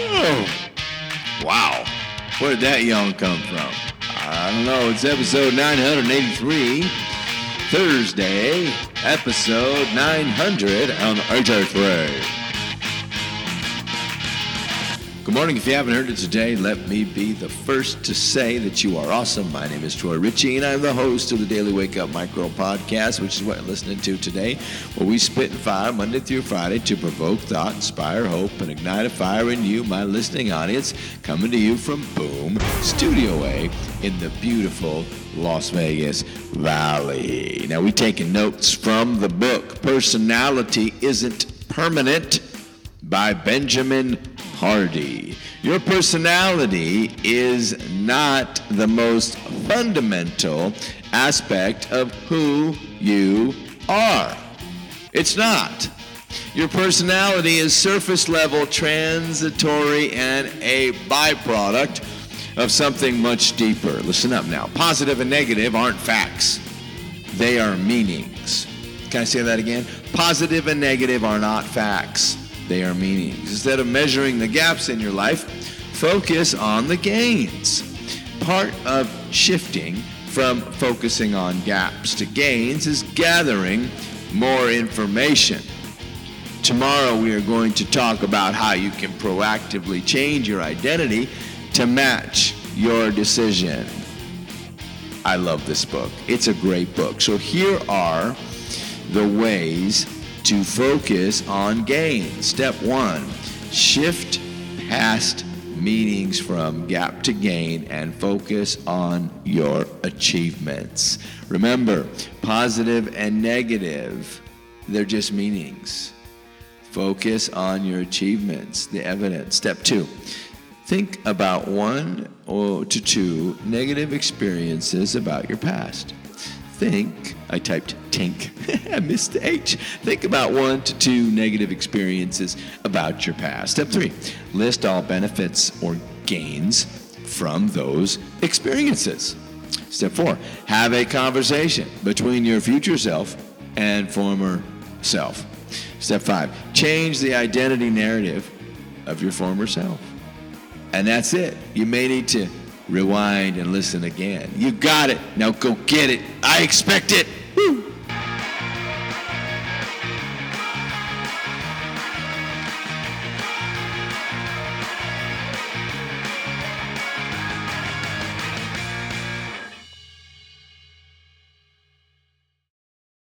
Oh, wow. Where did that yawn come from? I don't know. It's episode 983, Thursday, episode 900 on HA3. Good morning. If you haven't heard it today, let me be the first to say that you are awesome. My name is Troy Ritchie, and I'm the host of the Daily Wake Up Micro Podcast, which is what you're listening to today, where we spit and fire Monday through Friday to provoke thought, inspire hope, and ignite a fire in you, my listening audience, coming to you from Boom Studio A in the beautiful Las Vegas Valley. Now, we're taking notes from the book Personality Isn't Permanent by Benjamin Hardy. Your personality is not the most fundamental aspect of who you are. It's not. Your personality is surface level, transitory, and a byproduct of something much deeper. Listen up now. Positive and negative aren't facts, they are meanings. Can I say that again? Positive and negative are not facts they are meanings. Instead of measuring the gaps in your life, focus on the gains. Part of shifting from focusing on gaps to gains is gathering more information. Tomorrow, we are going to talk about how you can proactively change your identity to match your decision. I love this book. It's a great book. So, here are the ways to focus on gain. Step one shift past meanings from gap to gain and focus on your achievements. Remember, positive and negative, they're just meanings. Focus on your achievements, the evidence. Step two, think about one or to two negative experiences about your past. Think, I typed tink, I missed the H. Think about one to two negative experiences about your past. Step three, list all benefits or gains from those experiences. Step four, have a conversation between your future self and former self. Step five, change the identity narrative of your former self. And that's it. You may need to rewind and listen again. You got it. Now go get it. I expect it. Woo.